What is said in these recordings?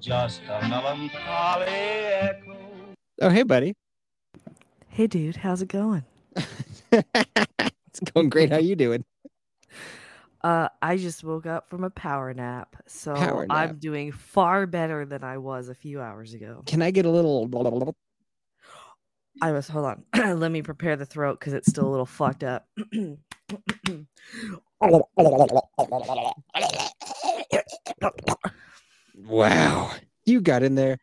Just a melancholy echo. Oh, hey, buddy. Hey, dude, how's it going? it's going great. How you doing? Uh, I just woke up from a power nap, so Power nap. I'm doing far better than I was a few hours ago. Can I get a little? I was hold on. Let me prepare the throat because it's still a little fucked up. Wow, you got in there.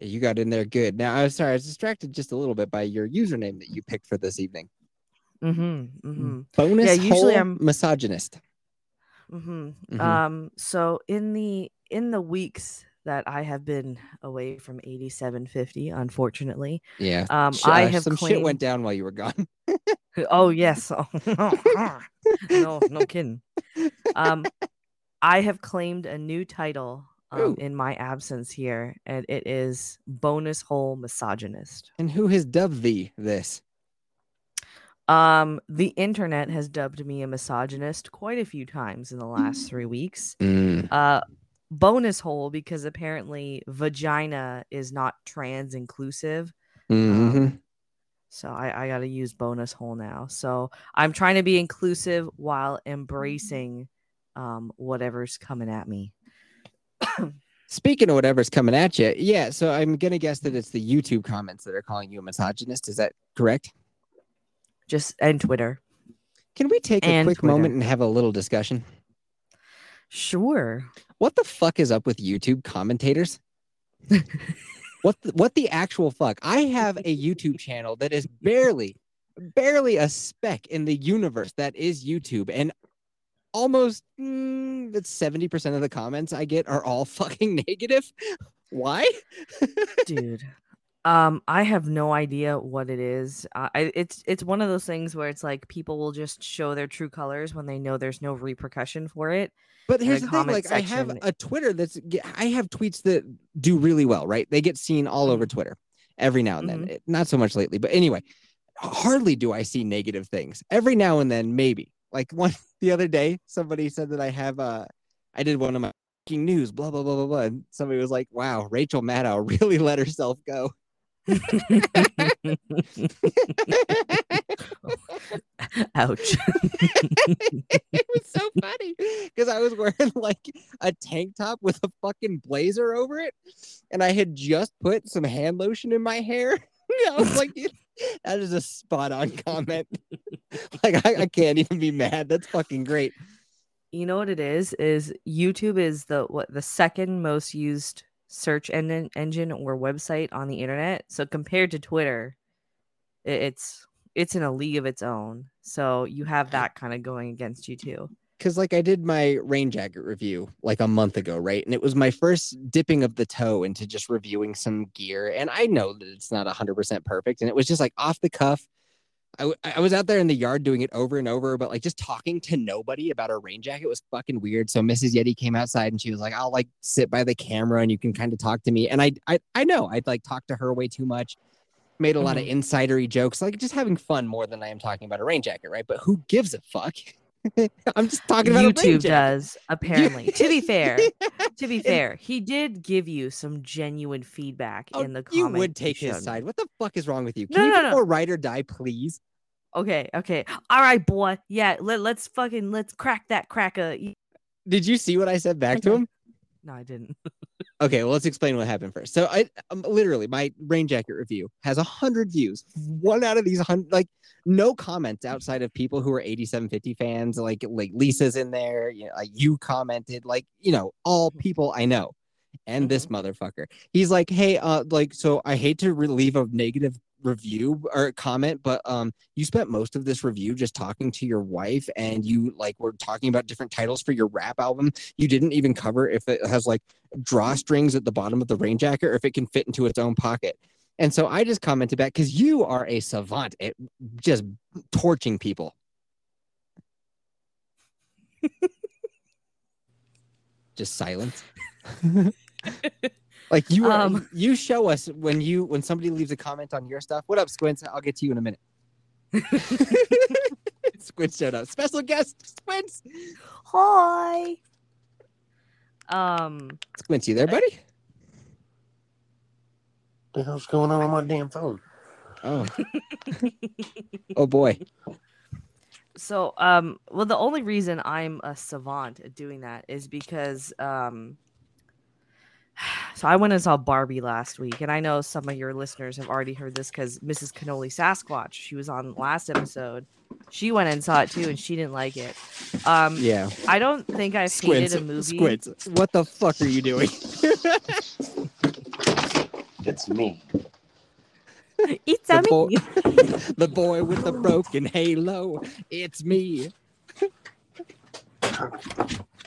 You got in there good. Now, I'm sorry, I was distracted just a little bit by your username that you picked for this evening. mm-hmm, mm-hmm, Bonus Yeah, usually hole I'm- misogynist. mm-hmm. Mhm. Um, so in the in the weeks that I have been away from 8750, unfortunately, Yeah. um, Sh- I uh, have some claimed... shit went down while you were gone. Oh yes. no, no kidding. Um, I have claimed a new title um, in my absence here, and it is bonus hole misogynist. And who has dubbed thee this? Um, the internet has dubbed me a misogynist quite a few times in the last three weeks. Mm. Uh, bonus hole because apparently vagina is not trans inclusive. Mm-hmm. Um, So I, I got to use bonus hole now. So I'm trying to be inclusive while embracing um, whatever's coming at me. Speaking of whatever's coming at you, yeah. So I'm gonna guess that it's the YouTube comments that are calling you a misogynist. Is that correct? Just and Twitter. Can we take a quick Twitter. moment and have a little discussion? Sure. What the fuck is up with YouTube commentators? what the, what the actual fuck? I have a YouTube channel that is barely barely a speck in the universe that is YouTube and almost mm, that's 70% of the comments I get are all fucking negative. Why? Dude. Um, I have no idea what it is. Uh, I, it's it's one of those things where it's like people will just show their true colors when they know there's no repercussion for it. But here's the the thing, like I have a Twitter that's I have tweets that do really well, right? They get seen all over Mhm. Twitter every now and then. It- Not so much lately, but anyway, hardly do I see negative things. Every now and then, maybe. Like one the other day, somebody said that I have uh I did one of my news, blah blah blah blah blah. And somebody was like, "Wow, Rachel Maddow really let herself go." Ouch. it was so funny because I was wearing like a tank top with a fucking blazer over it, and I had just put some hand lotion in my hair. I was like, that is a spot on comment. like, I, I can't even be mad. That's fucking great. you know what it is is youtube is the what the second most used search engine engine or website on the internet so compared to twitter i- it's it's in a league of its own so you have that kind of going against you too Because, like, I did my rain jacket review like a month ago, right? And it was my first dipping of the toe into just reviewing some gear. And I know that it's not 100% perfect. And it was just like off the cuff. I, I was out there in the yard doing it over and over, but like just talking to nobody about a rain jacket was fucking weird. So Mrs. Yeti came outside and she was like, I'll like sit by the camera and you can kind of talk to me. And I, I, I know I'd like talk to her way too much, made a lot of mm-hmm. insidery jokes, like just having fun more than I am talking about a rain jacket, right? But who gives a fuck? I'm just talking about youtube does apparently to be fair to be fair he did give you some genuine feedback Oh, in the you would take his side. What the fuck is wrong with you? No, Can you no, get no. more ride or die, please? Okay okay all right boy yeah let, let's fucking let's crack that cracker Did you see what I said back to him? no i didn't Okay, well, let's explain what happened first. So I um, literally my rain jacket review has a hundred views. One out of these hundred, like no comments outside of people who are 8750 fans. Like like Lisa's in there. You know, like you commented. Like you know, all people I know. And this motherfucker, he's like, hey, uh, like, so I hate to leave a negative review or comment, but um, you spent most of this review just talking to your wife, and you like were talking about different titles for your rap album. You didn't even cover if it has like drawstrings at the bottom of the rain jacket or if it can fit into its own pocket. And so I just commented back because you are a savant at just torching people. just silence. like you are, Um. you show us when you when somebody leaves a comment on your stuff. What up, Squints? I'll get to you in a minute. Squints showed up. Special guest Squints. Hi. Um. Squints, you there, buddy? the hell's going on on my damn phone? Oh. oh boy. So, um, well, the only reason I'm a savant at doing that is because, um, so I went and saw Barbie last week, and I know some of your listeners have already heard this because Mrs. Cannoli Sasquatch, she was on last episode. She went and saw it too, and she didn't like it. Um, Yeah. I don't think I've Squints. hated a movie. Squints. What the fuck are you doing? It's me. It's The a boy- me. the boy with the broken halo. It's me.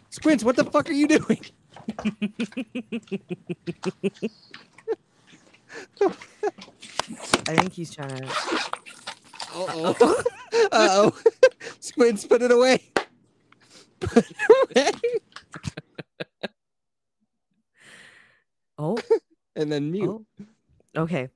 Squints, what the fuck are you doing? I think he's trying to. Uh oh. Uh oh. Squints, put it away. Put it away. Oh, And then mute. oh. Okay.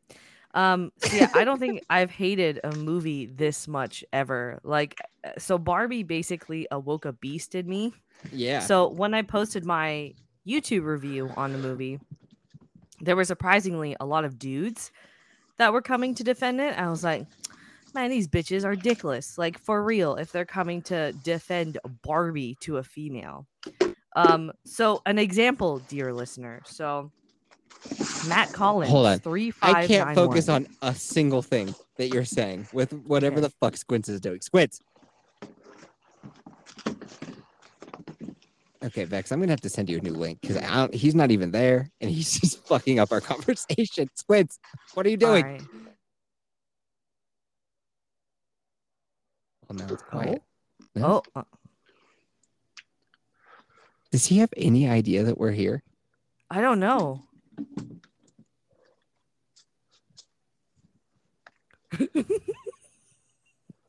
Um. So yeah, I don't think I've hated a movie this much ever. Like, uh, so Barbie basically awoke a beast in me. Yeah. So when I posted my YouTube review on the movie, there were surprisingly a lot of dudes that were coming to defend it. I was like, man, these bitches are dickless. Like for real, if they're coming to defend Barbie to a female. Um, so an example, dear listener. So Matt Collins, Hold on. three five I can't focus one. on a single thing that you're saying with whatever Okay. the fuck Squints is doing. Squints. Okay, Vex, I'm gonna have to send you a new link because he's not even there and he's just fucking up our conversation. Squints, what are you doing? Alright. Well, now it's quiet. Oh, uh, Does he have any idea that we're here? I don't know.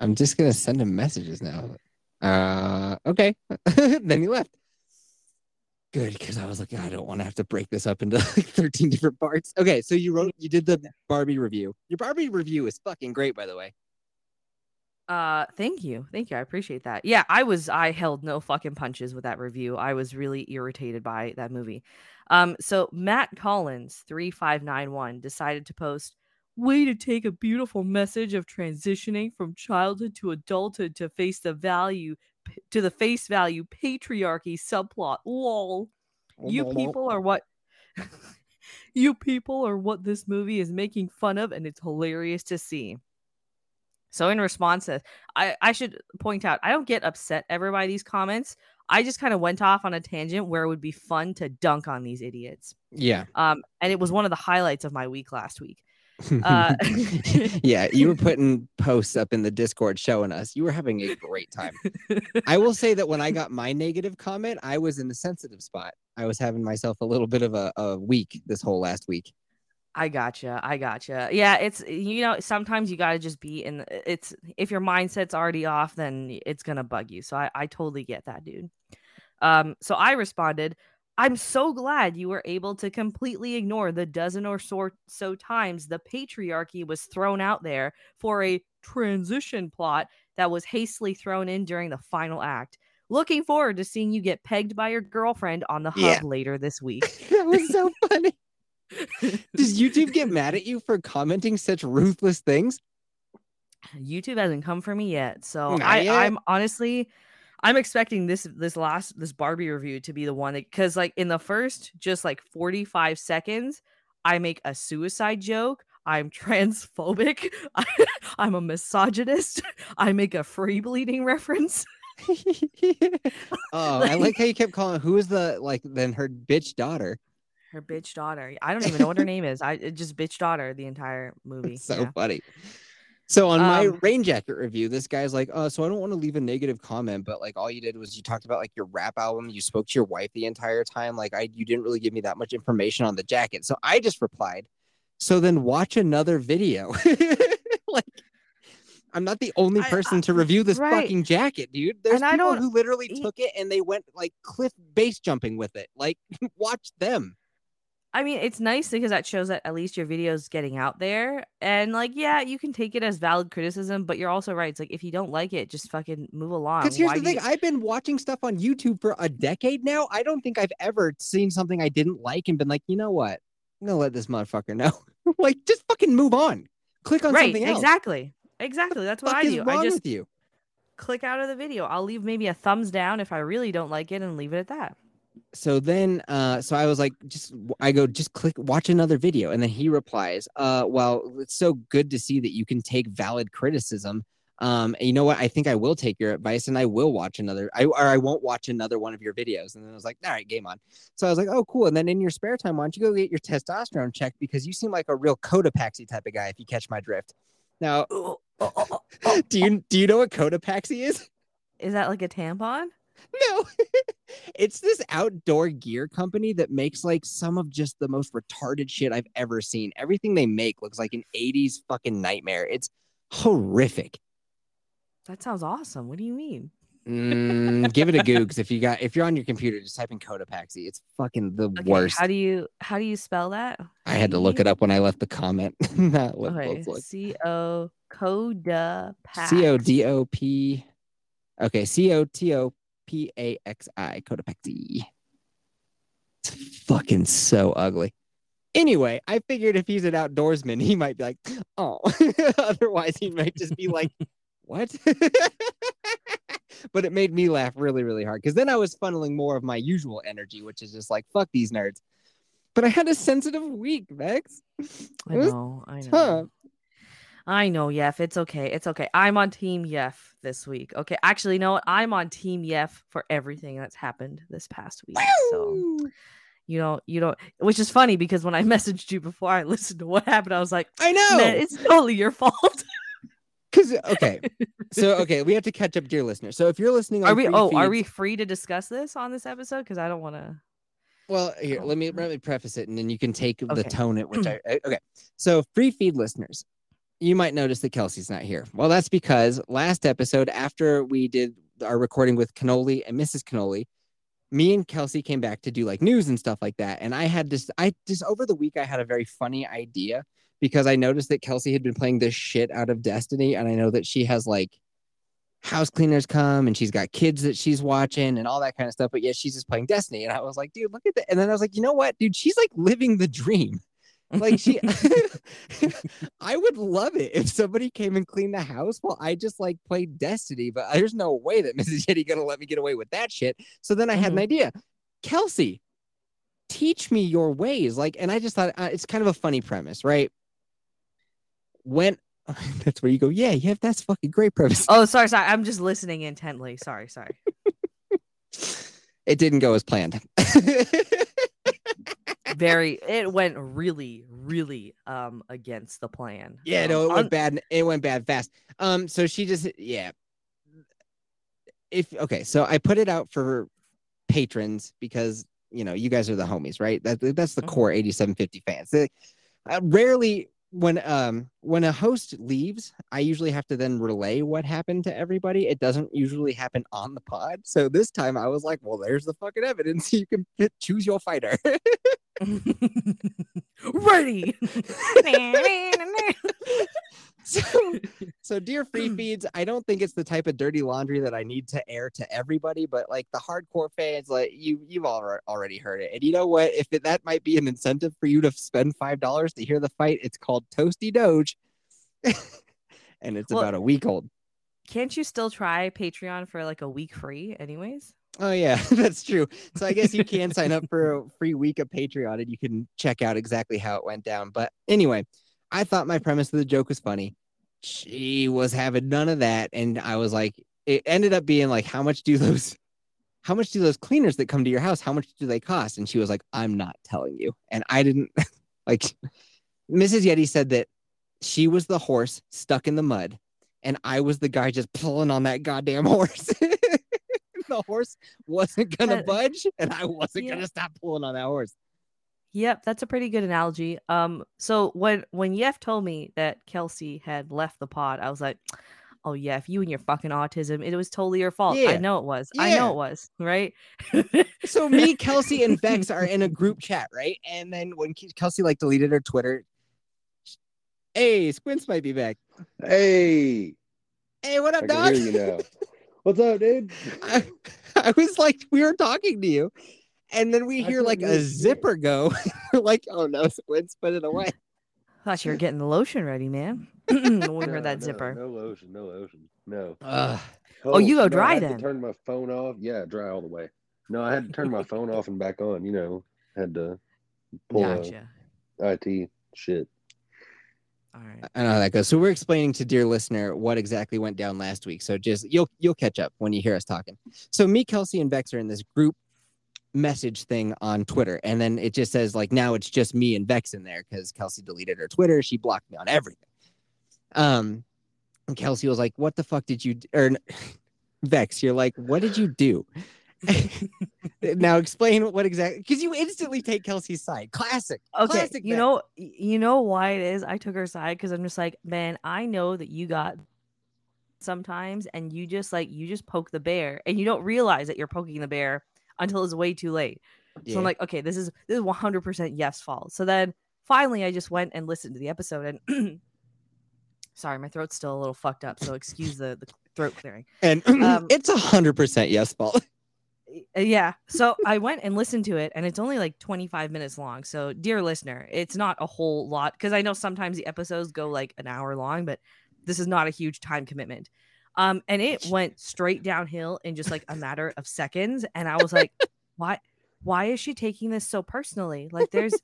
I'm just gonna send him messages now. Uh, okay. then he left. Good, because I was like, I don't want to have to break this up into like 13 different parts. Okay, so you wrote, you did the Barbie review. Your Barbie review is fucking great, by the way. Uh, thank you, thank you. I appreciate that. Yeah, I was, I held no fucking punches with that review. I was really irritated by that movie. Um, so Matt Collins three five nine one decided to post. Way to take a beautiful message of transitioning from childhood to adulthood to face the value to the face value patriarchy subplot. Lol. You people are what you people are what this movie is making fun of, and it's hilarious to see. So in response to I, I should point out I don't get upset ever by these comments. I just kind of went off on a tangent where it would be fun to dunk on these idiots. Yeah. Um, and it was one of the highlights of my week last week. Uh, yeah, you were putting posts up in the Discord showing us. You were having a great time. I will say that when I got my negative comment, I was in the sensitive spot. I was having myself a little bit of a, a week this whole last week. I gotcha. I gotcha. Yeah, it's you know sometimes you got to just be in. It's if your mindset's already off, then it's gonna bug you. So I I totally get that, dude. Um, so I responded. I'm so glad you were able to completely ignore the dozen or so, times the patriarchy was thrown out there for a transition plot that was hastily thrown in during the final act. Looking forward to seeing you get pegged by your girlfriend on the hub Yeah. later this week. that was so funny. Does YouTube get mad at you for commenting such ruthless things? YouTube hasn't come for me yet. So Not I, yet? I'm honestly I'm expecting this this last this Barbie review to be the one that because like in the first just like 45 seconds, I make a suicide joke. I'm transphobic. I, I'm a misogynist. I make a free bleeding reference. oh, I like how you kept calling who is the like then her bitch daughter. Her bitch daughter. I don't even know what her name is. I just bitch daughter the entire movie. It's so yeah. funny. So on my Um, rain jacket review, this guy's like, "Oh, so I don't want to leave a negative comment, but like all you did was you talked about like your rap album. You spoke to your wife the entire time. Like I, you didn't really give me that much information on the jacket. So I just replied, so then watch another video. like I'm not the only person I- to review this right. fucking jacket, dude. There's And I people who literally e- took it and they went like cliff base jumping with it. Like watch them. I mean, it's nice because that shows that at least your video is getting out there. And like, yeah, you can take it as valid criticism, but you're also right. It's like if you don't like it, just fucking move along. Because here's Why the thing, you- I've been watching stuff on YouTube for a decade now. I don't think I've ever seen something I didn't like and been like, you know what? I'm gonna let this motherfucker know. like, just fucking move on. Click on right, something else. exactly. Exactly. That's what I do. I just with you. click out of the video. I'll leave maybe a thumbs down if I really don't like it and leave it at that. So then, uh, so I was like, just I go, just click, watch another video, and then he replies, uh, well, it's so good to see that you can take valid criticism. Um, and you know what? I think I will take your advice and I will watch another. I or I won't watch another one of your videos. And then I was like, all right, game on. So I was like, oh, cool. And then in your spare time, why don't you go get your testosterone checked because you seem like a real cotopaxi type of guy. If you catch my drift. Now, do you do you know what cotopaxi is? Is that like a tampon? No, it's this outdoor gear company that makes like some of just the most retarded shit I've ever seen. Everything they make looks like an 80s fucking nightmare. It's horrific. That sounds awesome. What do you mean? Mm, give it a googs if you got if you're on your computer, just type in Cotopaxi. It's fucking the Okay, worst. How do you how do you spell that? I had to look it up when I left the comment. Not look, Okay. look, look. C O Coda C O D O P. Okay, C O T O P A X I. Cotopaxi. It's fucking so ugly. Anyway, I figured if he's an outdoorsman, he might be like, oh. Otherwise, he might just be like, what? but it made me laugh really, really hard because then I was funneling more of my usual energy, which is just like, fuck these nerds. But I had a sensitive week, Max. I know. I know. tough. I know, Yef. It's okay. It's okay. I'm on Team Yef this week. Okay. Actually, no. I'm on Team Yef for everything that's happened this past week. So Woo! you know, you don't which is funny because when I messaged you before I listened to what happened, I was like, I know. man, it's totally your fault. Because okay, so okay, we have to catch up, dear listener. So if you're listening, on are we free oh, are we free to discuss this on this episode? Because I don't want to Well, here, Oh, let me let me preface it, and then you can take the tone at which I. I- Okay, so free feed listeners, you might notice that Kelsey's not here. Well, that's because last episode, after we did our recording with Cannoli and Mrs. Cannoli, me and Kelsey came back to do like news and stuff like that, and I had this. I just over the week I had a very funny idea because I noticed that Kelsey had been playing this shit out of Destiny, and I know that she has like house cleaners come and she's got kids that she's watching and all that kind of stuff. But yeah, she's just playing Destiny. And I was like, dude, look at that. And then I was like, you know what, dude, she's like living the dream. Like she I would love it if somebody came and cleaned the house while I just like played Destiny, but there's no way that Mrs. Yeti gonna let me get away with that shit. So then I had an idea. Kelsey, teach me your ways. Like, and I just thought uh, it's kind of a funny premise, right? When that's where you go, yeah, yeah, that's fucking great premise. Oh, sorry, sorry. I'm just listening intently. Sorry, sorry. It didn't go as planned. Very it went really, really um against the plan. yeah, Um, no, it went bad. It went bad fast. Um, so she just, yeah. If okay, so I put it out for patrons because you know you guys are the homies, right? That that's the Mhm. core 8750 fans. They, uh, rarely when um when a host leaves, I usually have to then relay what happened to everybody. It doesn't usually happen on the pod. So this time I was like, well, there's the fucking evidence. You can choose your fighter. Ready. So, so dear free hmm. feeds, I don't think it's the type of dirty laundry that I need to air to everybody, but like the hardcore fans, like you, you've all already heard it. And you know what? If it, that might be an incentive for you to spend five dollars to hear the fight, it's called Toasty Doge, and it's Well- about a week old. Can't you still try Patreon for like a week free, anyways? Oh yeah, that's true. So I guess you can sign up for a free week of Patreon and you can check out exactly how it went down. But anyway, I thought my premise of the joke was funny. She was having none of that, and I was like, it ended up being like, how much do those, how much do those cleaners that come to your house, how much do they cost? And she was like, I'm not telling you. And I didn't like Mrs. Yeti said that she was the horse stuck in the mud, and I was the guy just pulling on that goddamn horse. the horse wasn't gonna budge, and I wasn't Yeah. gonna stop pulling on that horse. Yep, that's a pretty good analogy. Um, so when when Yef told me that Kelsey had left the pod, I was like, "Oh Yef, you and your fucking autism. It was totally your fault. Yeah. I know it was. I know it was. Right? So me, Kelsey, and Vex are in a group chat, right? And then when Kelsey like deleted her Twitter, hey, Squints might be back. Hey, Hey, what I up, can dog? hear you now. What's up, dude? I, I was like, we were talking to you, and then we I hear like a were zipper go, like, oh no, Squints put it away. Thought you were getting the lotion ready, man. when we heard that no, zipper. No lotion, no lotion, no. Ugh. Oh, you go oh, no, I dry had to then. turn my phone off. Yeah, dry all the way. No, I had to turn my phone off and back on. You know, had to pull a Gotcha. IT shit. All right. I know how that goes. So we're explaining to dear listener what exactly went down last week. So just you'll you'll catch up when you hear us talking. So me, Kelsey, and Vex are in this group message thing on Twitter, and then it just says like now it's just me and Vex in there because Kelsey deleted her Twitter. She blocked me on everything. Um, and Kelsey was like, "What the fuck did you?" d-" Or Vex, you're like, "What did you do?" now explain what exactly because you instantly take Kelsey's side. Classic. Okay, Classic you know, you know why it is. I took her side because I'm just like, man, I know that you got sometimes, and you just like you just poke the bear, and you don't realize that you're poking the bear until it's way too late. So I'm like, okay, this is this is 100 percent Yef's fault. So then finally, I just went and listened to the episode, and sorry, my throat's still a little fucked up, so excuse the the throat clearing. and um, it's hundred percent Yef's fault. Uh, yeah so i went and listened to it and it's only like 25 minutes long so dear listener it's not a whole lot because i know sometimes the episodes go like an hour long but this is not a huge time commitment um and it went straight downhill in just like a matter of seconds and i was like why why is she taking this so personally like there's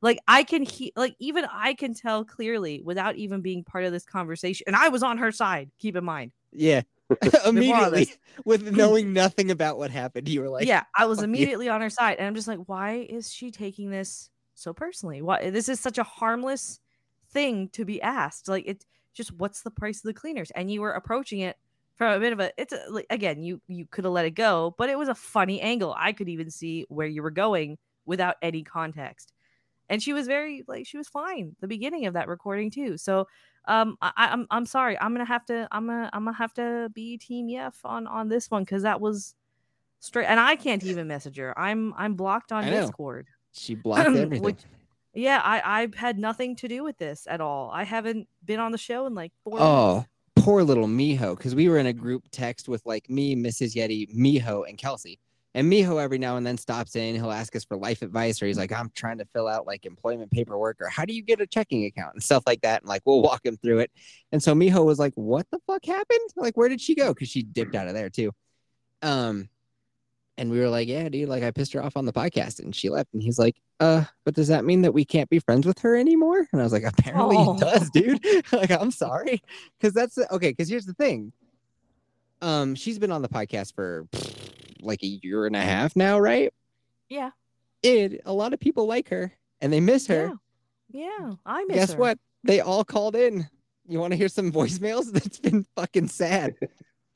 like i can he like even i can tell clearly without even being part of this conversation and i was on her side keep in mind Yeah. Immediately with knowing nothing about what happened, you were like, yeah, I was "Fuck you." immediately on her side, and I'm just like, why is she taking this so personally? Why this is such a harmless thing to be asked? Like, it's just what's the price of the cleaners? And you were approaching it from a bit of a. It's a, like, again, you you could have let it go, but it was a funny angle. I could even see where you were going without any context, and she was very like she was fine the beginning of that recording too. So. Um, I, I- I'm I'm sorry. I'm gonna have to I'm gonna I'm gonna have to be Team Yef on on this one because that was straight and i can't even message her i'm i'm blocked on discord She blocked everything. Which- yeah i i've had nothing to do with this at all i haven't been on the show in like four oh, months. poor little Miho. Because we were in a group text with like me, Mrs. Yeti, Miho, and Kelsey. And Miho every now and then stops in. He'll ask us for life advice, or he's like, I'm trying to fill out like employment paperwork, or how do you get a checking account and stuff like that. And like, we'll walk him through it. And so Miho was like, What the fuck happened? Like, where did she go? Because she dipped out of there too. Um, and we were like, Yeah, dude, like I pissed her off on the podcast and she left. And he's like, Uh, but does that mean that we can't be friends with her anymore? And I was like, Apparently Oh. it does, dude. like, I'm sorry. Cause that's okay, because here's the thing. Um, she's been on the podcast for like a year and a half now, right? yeah It a lot of people like her and they miss her. yeah yeah i miss Guess her. what? They all called in. You want to hear some voicemails? That's been fucking sad.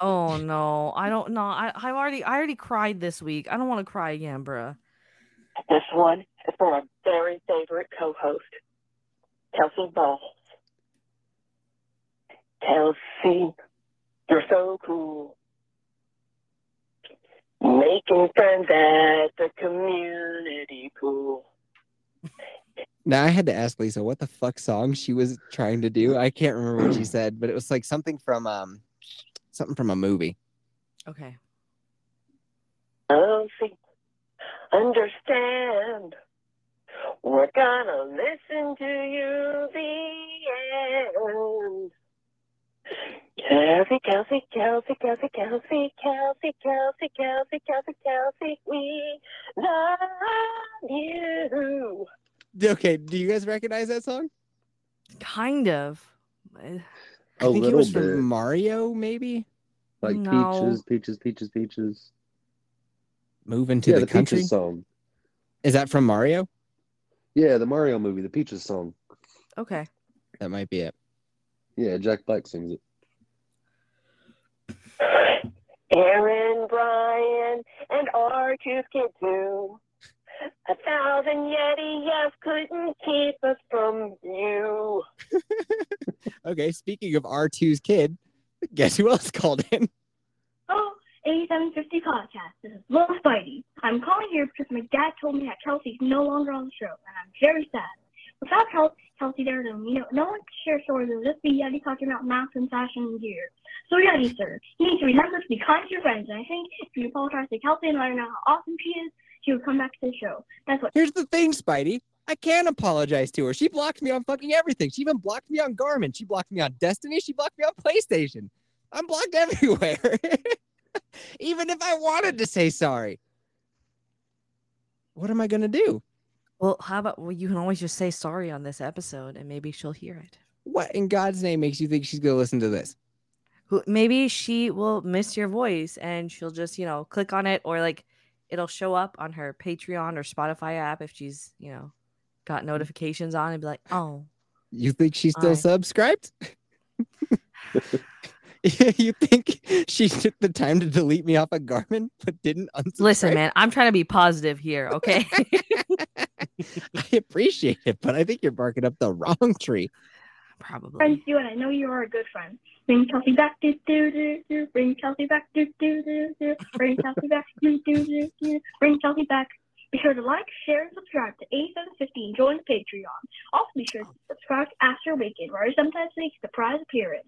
Oh no i don't know i i already i already cried this week i don't want to cry again bruh This one is for my very favorite co-host, Kelsey Balls. Kelsey, you're so cool. Making friends at the community pool. Now I had to ask Lisa what the fuck song she was trying to do. I can't remember what she said, but it was like something from um something from a movie. okay Kelsey, understand. We're gonna listen to you the end. Kelsey, Kelsey, Kelsey, Kelsey, Kelsey, Kelsey, Kelsey, Kelsey, Kelsey, Kelsey, we love you. Okay, do you guys recognize that song? kind of Eh, I A think it was bit. from Mario, maybe. Like No. peaches, peaches, peaches, peaches. Move into yeah, the, the, country. Peaches song. Is that from Mario? Yeah, the Mario movie, the Peaches song. Okay. That might be it. Yeah, Jack Black sings it. Aaron, Brian, and R2's kid too. A thousand Yeti yes couldn't keep us from you. Okay, speaking of R2's kid, guess who else called in? Oh, 8750 podcast. This is Lil Spidey. I'm calling here because my dad told me that Kelsey's no longer on the show, and I'm very sad. Without Kel- Kelsey there, then, you know, no one can share stories. It would just be Yeti talking about masks and fashion and gear. So, Yeti, sir, you need to remember to be kind to your friends. And I think if you apologize to Kelsey and let her know how awesome she is, she would come back to the show. That's what. Here's the thing, Spidey. I can't apologize to her. She blocked me on fucking everything. She even blocked me on Garmin. She blocked me on Destiny. She blocked me on PlayStation. I'm blocked everywhere. even if I wanted to say sorry. What am I gonna do? Well, how about well, you can always just say sorry on this episode and maybe she'll hear it. What in God's name makes you think she's gonna listen to this? Maybe she will miss your voice and she'll just, you know, click on it or like it'll show up on her Patreon or Spotify app if she's, you know, got mm-hmm. notifications on and be like, oh, You think she's still Aye. subscribed? you think she took the time to delete me off of Garmin but didn't unsubscribe? listen, man, I'm trying to be positive here, okay? I appreciate it, but I think you're barking up the wrong tree. Probably. Friends Probably. do, and I know you are a good friend. Bring Kelsey back, do do do do. Bring Kelsey back, do do do do. Bring Kelsey back, do do do do. Bring Kelsey back. Be sure to like, share, and subscribe to 8750 and join the Patreon. Also, be sure to subscribe to After Weekend, where I sometimes make a surprise appearance.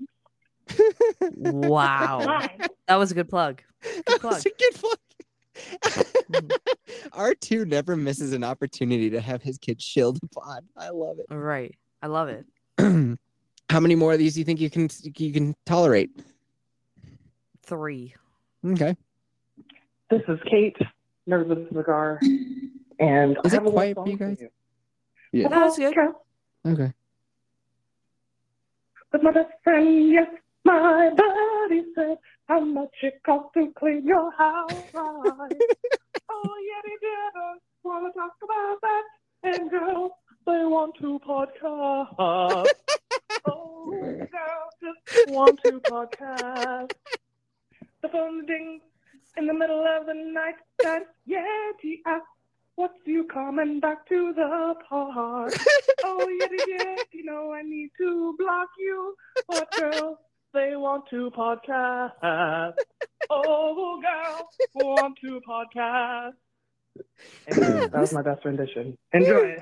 Wow. Bye. That was a good plug. That plug. was a good plug. Mhm. R2 never misses an opportunity to have his kid shield the pod. I love it. Right. I love it. it. How many more of these do you think you can you can tolerate? Three. Okay. This is Kate, Nerd with a Cigar, and Is I it have a quiet love for you song guys? Yeah. That's good. Okay. Okay. With my best friend, yes, my buddy said, how much it costs to clean your house right. oh, yeah, they did. Want to talk about that? And girls, they want to podcast. oh, girls just want to podcast. The phone ding in the middle of the night. That Yeti asks, what's you coming back to the park? oh, Yeti, yeah, you know I need to block you. But girls, they want to podcast. Oh, girls want to podcast. Anyway, that was my best rendition. Enjoy.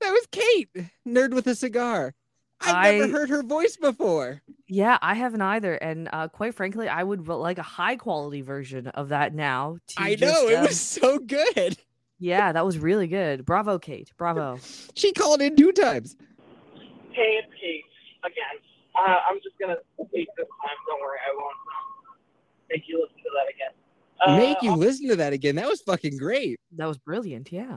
That was Kate, nerd with a cigar. I've I- never heard her voice before. Yeah, I haven't either. And uh, quite frankly, I would like a high quality version of that now. To I just, know it um, was so good. Yeah, that was really good. Bravo, Kate. Bravo. She called in two times. Hey, it's Kate again. Uh, I'm just gonna speak this time. Don't worry, I won't um, make you listen to that again. Uh, Make you listen to that again. That was fucking great. That was brilliant. Yeah.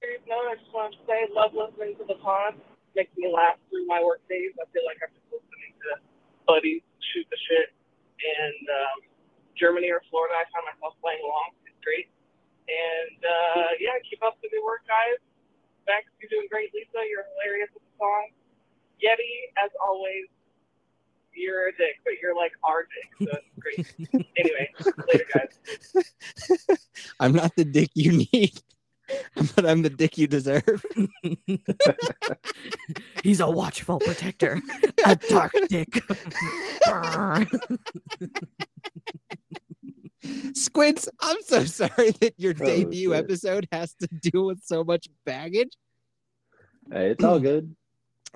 serious note, I just wanted to say, love listening to the pod. Makes me laugh through my work days. I feel like I'm just listening to buddies shoot the shit. And um, Germany or Florida, I find myself playing along. It's great. And uh, yeah, keep up the good work, guys. Vex, you're doing great. Lisa, you're hilarious with the song. Yeti, as always, you're a dick, but you're like our dick, so it's great. anyway, later, guys. I'm not the dick you need, but I'm the dick you deserve. He's a watchful protector, a dark dick. Squints, I'm so sorry that your Oh, debut shit. episode has to deal with so much baggage. Hey, it's all good.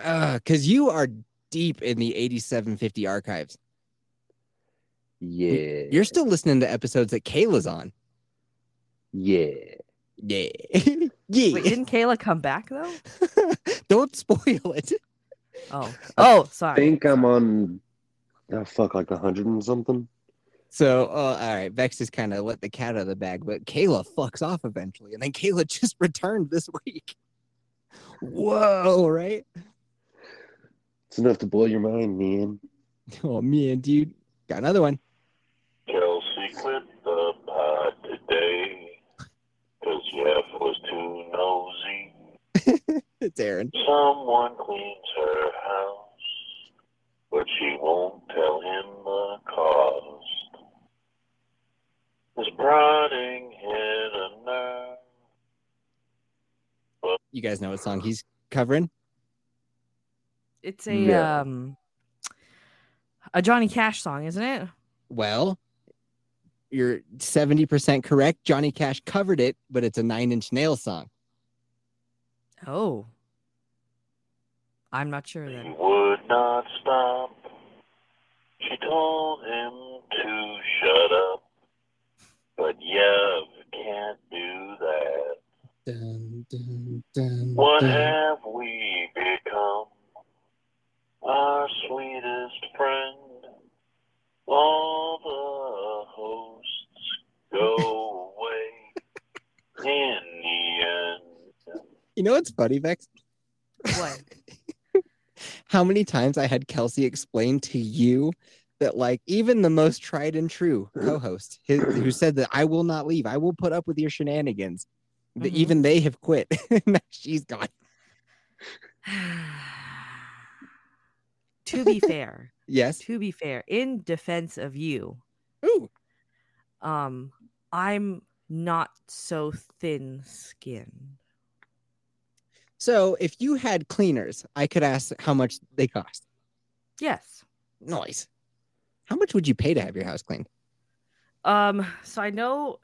Uh, because you are deep in the 8750 archives. Yeah. You're still listening to episodes that Kayla's on. Yeah. Yeah. yeah. Wait, didn't Kayla come back though? Don't spoil it. Oh, oh, sorry. I think I'm on. Oh fuck, like a hundred and something. So, uh, all right, Vex just kind of let the cat out of the bag, but Kayla fucks off eventually, and then Kayla just returned this week. Whoa, right? It's enough to blow your mind, man. Oh man, dude, got another one. Kelsey quit Jeff was too nosy. It's Aaron. Someone cleans her house, but she won't tell him the cost. This prodding hit a nerve. You guys know what song he's covering? It's a Yeah. um a Johnny Cash song, isn't it? Well, you're 70% correct. Johnny Cash covered it, but it's a Nine Inch Nail song. Oh. I'm not sure He then. would not stop. She told him to shut up. But yeah, can't do that. Dun, dun, dun, What dun. have we become? Our sweetest friend. All the hosts go away in the end. What's Vex? What? How many times I had Kelsey explain to you that, like, even the most tried and true co host who said that I will not leave, I will put up with your shenanigans, that Mhm. even they have quit. She's gone. to be fair, Yes. to be fair, in defense of you, Ooh. um, I'm not so thin skinned. So if you had cleaners, I could ask how much they cost. Yes. Nice. How much would you pay to have your house cleaned? Um, so I know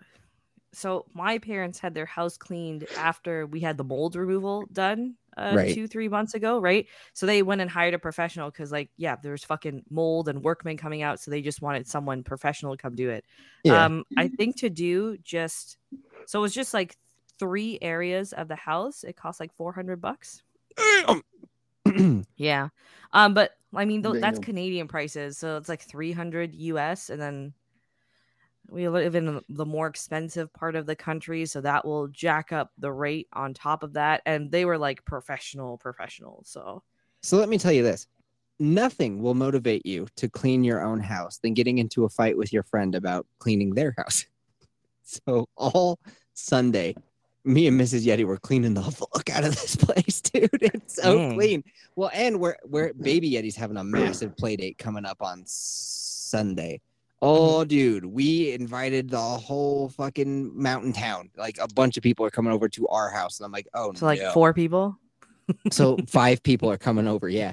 so my parents had their house cleaned after we had the mold removal done uh, Right. two, three months ago, right? So they went and hired a professional because, like, yeah, there's fucking mold and workmen coming out, so they just wanted someone professional to come do it. Yeah. Um, I think to do just so it was just like three areas of the house. It cost like four hundred bucks. Yeah. Um, but I mean, th- that's Canadian prices, so it's like 300 US, and then we live in the more expensive part of the country, so that will jack up the rate on top of that. And they were like professional, professional. So So let me tell you this nothing will motivate you to clean your own house than getting into a fight with your friend about cleaning their house. So all Sunday, me and Mrs. Yeti were cleaning the fuck out of this place, dude. It's so Dang. clean. Well, and we're we're baby Yeti's having a massive play date coming up on Sunday. Oh, mm-hmm. dude, we invited the whole fucking mountain town. Like a bunch of people are coming over to our house, and I'm like, oh, so like no. four people. So five people are coming over. Yeah.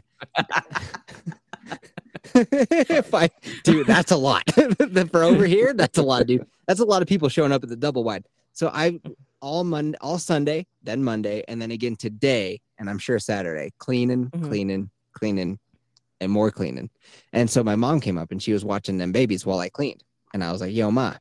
five, dude, that's a lot. For over here, that's a lot, dude. That's a lot of people showing up at the double wide. So I all Monday, all Sunday, then Monday, and then again today, and I'm sure Saturday, cleaning, Mhm. cleaning, cleaning, and more cleaning. And so my mom came up and she was watching them babies while I cleaned. And I was like, yo, ma,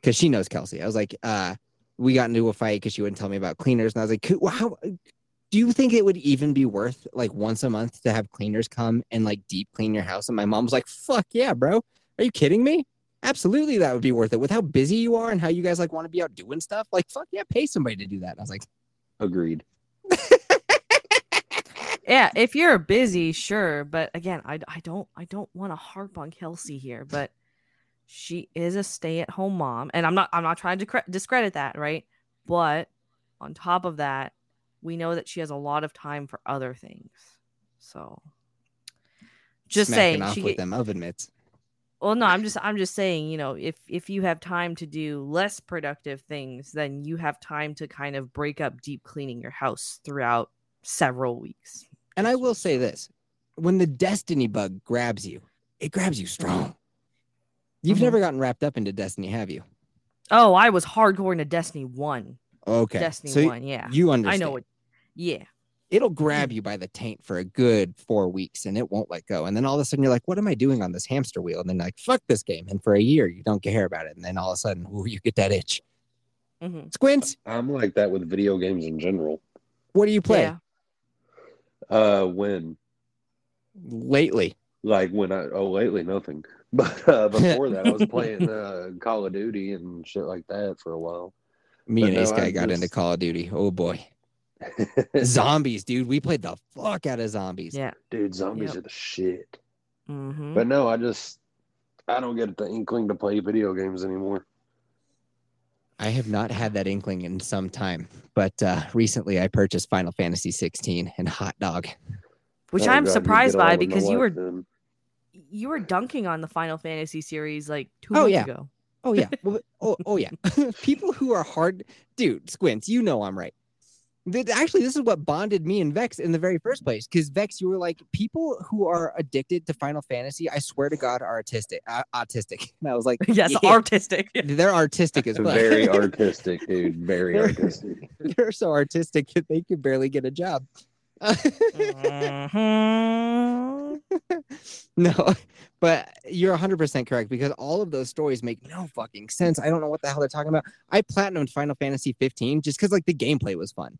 because she knows Kelsey. I was like, uh, we got into a fight because she wouldn't tell me about cleaners. And I was like, well, how do you think it would even be worth like once a month to have cleaners come and like deep clean your house? And my mom was like, fuck yeah, bro. Are you kidding me? Absolutely, that would be worth it. With how busy you are and how you guys like want to be out doing stuff, like fuck yeah, pay somebody to do that. And I was like, Agreed. Yeah, if you're busy, sure, but again, I, I don't I don't want to harp on Kelsey here, but she is a stay-at-home mom, and I'm not I'm not trying to cre- discredit that, right? But on top of that, we know that she has a lot of time for other things. So, just smacking saying, off she with them oven mitts. Well, no, I'm just I'm just saying, you know, if if you have time to do less productive things, then you have time to kind of break up deep cleaning your house throughout several weeks. And I will say this when the destiny bug grabs you, it grabs you strong. You've Mhm. never gotten wrapped up into destiny, have you? Oh, I was hardcore into Destiny One. Okay. Destiny so One, yeah. You understand. I know it. Yeah. It'll grab you by the taint for a good four weeks and it won't let go. And then all of a sudden you're like, what am I doing on this hamster wheel? And then like, fuck this game. And for a year you don't care about it. And then all of a sudden, ooh, you get that itch. hmm Squints, I'm like that with video games in general. what do you play Yeah. Uh, when lately? like when I oh lately nothing, but uh, before that I was playing uh, Call of Duty and shit like that for a while. Me But and no, Ace Guy I got into Call of Duty. Oh boy. zombies, dude. We played the fuck out of zombies. Yeah. Dude, zombies Yep. are the shit. hmm But no, I just I don't get the inkling to play video games anymore. I have not had that inkling in some time, but uh, recently I purchased Final Fantasy 16 and Hot Dog. Which Oh, I'm God, surprised by because you were then. you were dunking on the Final Fantasy series like two Oh, months yeah. ago. Oh yeah. Well, oh, oh yeah. People who are hard, dude. Squints, you know I'm right. Th- Actually, this is what bonded me and Vex in the very first place. Because Vex, you were like, people who are addicted to Final Fantasy, I swear to God, are autistic. Uh, autistic. And I was like, yes, yeah, artistic. they're artistic as well. Very artistic, dude. Very They're- artistic. they're so artistic that they could barely get a job. Mhm. no, but you're 100% correct because all of those stories make no fucking sense. I don't know what the hell they're talking about. I platinumed Final Fantasy 15 just because like the gameplay was fun.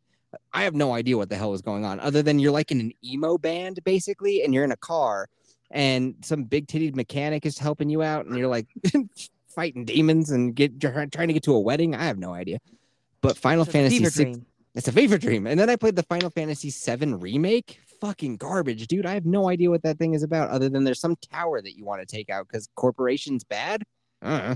I have no idea what the hell was going on other than you're like in an emo band basically, and you're in a car, and some big titted mechanic is helping you out, and you're like fighting demons and get trying to get to a wedding. I have no idea. But Final It's Fantasy fever 6 dream. it's a fever dream. And then I played the Final Fantasy VII remake. Fucking garbage, dude. I have no idea what that thing is about, other than there's some tower that you want to take out because corporation's bad. Uh-uh.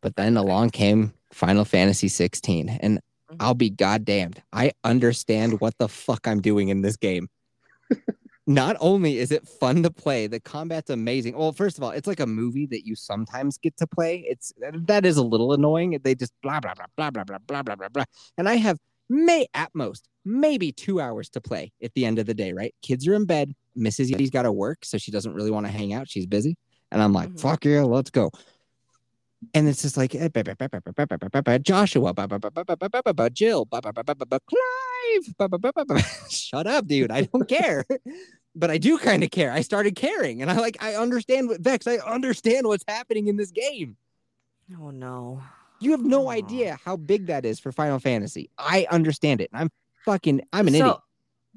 But then along came Final Fantasy 16, and I'll be goddamned. I understand what the fuck I'm doing in this game. Not only is it fun to play, the combat's amazing. Well, first of all, it's like a movie that you sometimes get to play. It's that is a little annoying. They just blah blah blah blah blah blah blah blah blah blah. And I have may at most maybe two hours to play at the end of the day. Right? Kids are in bed. Mrs. Yeti's got to work, so she doesn't really want to hang out. She's busy, and I'm like, Mhm. fuck yeah, let's go and it's just like Joshua, Jill, Clive. Shut up, dude. I don't care. But I do kind of care. I started caring, and I like I understand what Vex. I understand what's happening in this game. Oh no! You have no idea how big that is for Final Fantasy. I understand it. I'm fucking. I'm an idiot.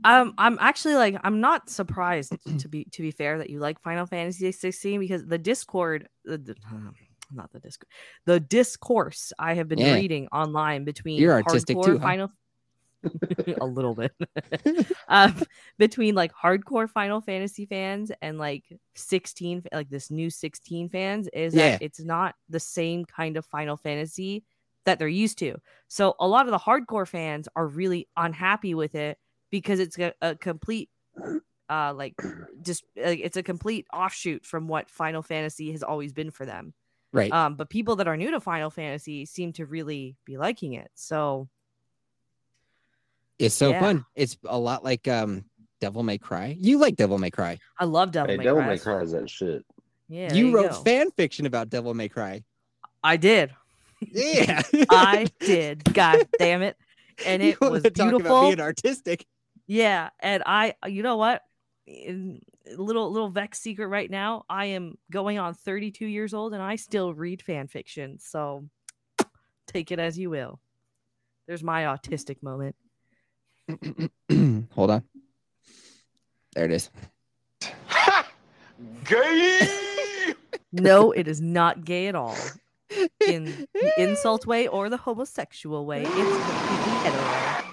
Um, I'm actually like I'm not surprised to be to be fair that you like Final Fantasy 16 because the Discord. The, the, not the Discord, the discourse I have been Yeah. reading online between You're artistic hardcore too, huh? Final, a little bit, um, between like hardcore Final Fantasy fans and like 16, like this new 16 fans is Yeah. that it's not the same kind of Final Fantasy that they're used to. So a lot of the hardcore fans are really unhappy with it because it's a, a complete uh like just like it's a complete offshoot from what Final Fantasy has always been for them. Right. Um but people that are new to Final Fantasy seem to really be liking it. So it's so yeah. fun. It's a lot like um Devil May Cry. You like Devil May Cry. I love Devil Hey, May Devil Cry. May Cry is that shit. Yeah, there you wrote go. fan fiction about Devil May Cry. I did. Yeah. I did. God damn it. And it wanna was talk about beautiful. being artistic. Yeah, and I, you know what? In- little little vex secret right now. I am going on 32 years old, and I still read fan fiction. So take it as you will. There's my autistic moment. Hold on. There it is. Gay! No, it is not gay at all. In the insult way or the homosexual way, it's completely hetero.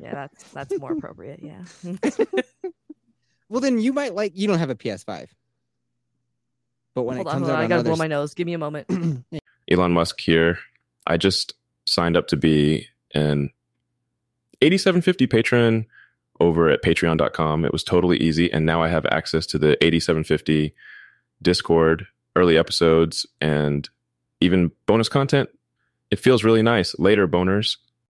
Yeah, that's that's more appropriate. Yeah. Well, then you might like. You don't have a PS5. But when hold it on, comes hold on. out I on gotta other blow my nose. Give me a moment. Elon Musk here. I just signed up to be an 8750 patron over at patreon.com. It was totally easy. And now I have access to the 8750 Discord, early episodes, and even bonus content. It feels really nice. Later, boners.